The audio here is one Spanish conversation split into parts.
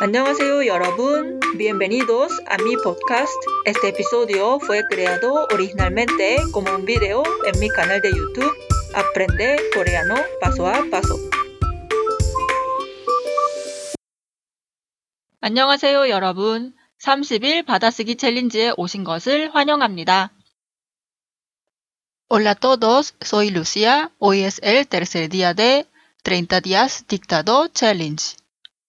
안녕하세요 여러분. Bienvenidos a mi podcast. Este episodio fue creado originalmente como un video en mi canal de YouTube Aprende coreano paso a paso. 안녕하세요 여러분. 30일 받아쓰기 챌린지에 오신 것을 환영합니다. Hola a todos, soy Lucia. Hoy es el tercer día de 30 días dictado challenge.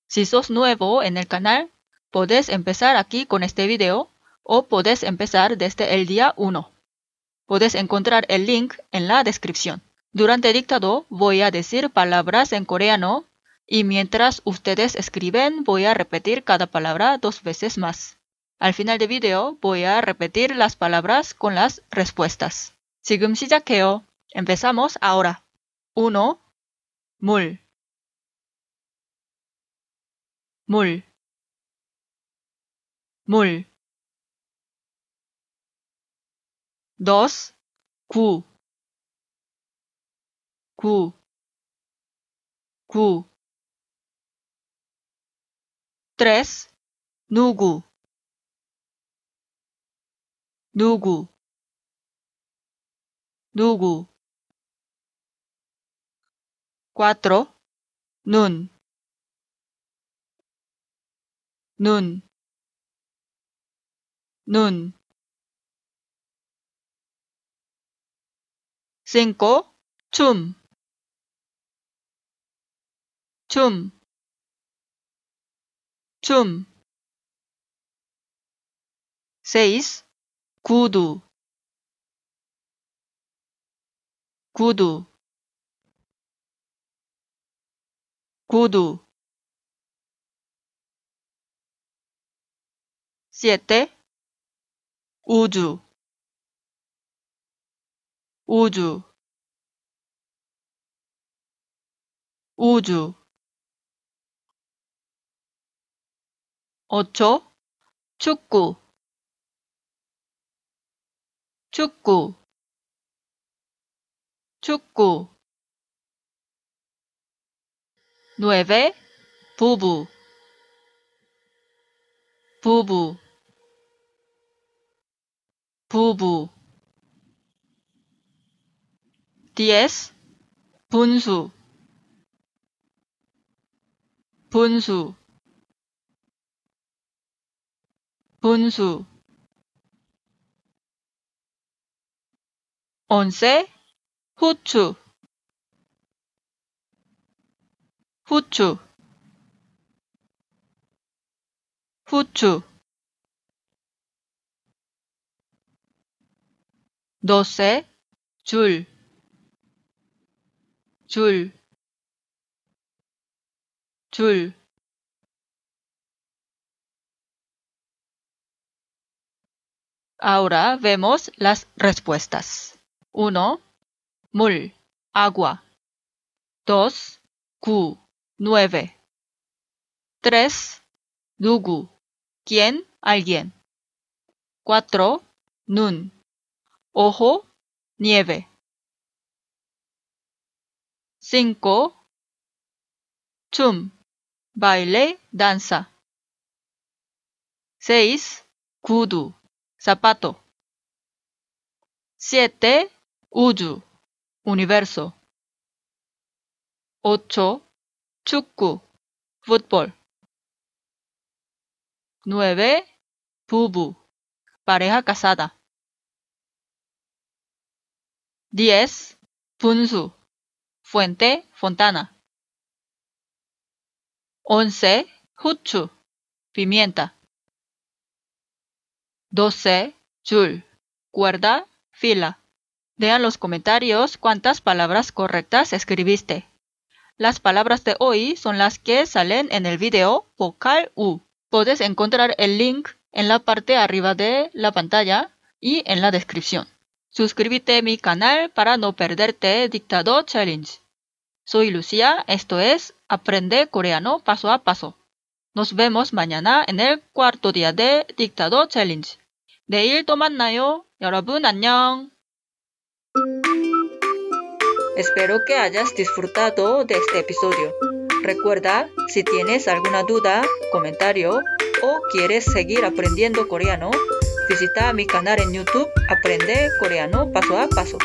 Si sos nuevo en el canal, podés empezar aquí con este video o podés empezar desde el día 1. Podés encontrar el link en la descripción. Durante el dictado voy a decir palabras en coreano y mientras ustedes escriben voy a repetir cada palabra dos veces más. Al final del video voy a repetir las palabras con las respuestas. 지금 시작해요. Empezamos ahora. 1. 물 물, 물. dos, 구, 구, 구. tres, 누구, 누구, 누구. cuatro, 눈, 눈, 눈. cinco, 춤, 춤, 춤. seis, 구두, 구두, 구두. Siete, 우주, 우주, 우주. ocho, 축구, 축구, 축구. nueve, 부부, 부부. 부부. diez 분수. 분수. 분수. once 후추. 후추. 후추 doce, 줄, 줄, 줄. Ahora vemos las respuestas. 1. Mul, agua. 2. Gu, nueve. 3. Dugu, ¿quién? Alguien. 4. Nun, ojo, nieve. 5. Chum, baile, danza. 6. Kudu, zapato. 7. Uju, universo. 8. Chukku, fútbol. 9. Bubu, pareja casada. 10. Punsu. Fuente, fontana. 11. Huchu. Pimienta. 12. Jul. Cuerda, fila. Vean los comentarios cuántas palabras correctas escribiste. Las palabras de hoy son las que salen en el video vocal U. Puedes encontrar el link en la parte arriba de la pantalla y en la descripción. Suscríbete a mi canal para no perderte Dictado Challenge. Soy Lucía, esto es Aprende Coreano Paso a Paso. Nos vemos mañana en el cuarto día de Dictado Challenge. 내일 또 만나요. 여러분 안녕. Espero que hayas disfrutado de este episodio. Recuerda, si tienes alguna duda, comentario o quieres seguir aprendiendo coreano, visita mi canal en YouTube Aprende Coreano Paso a Paso.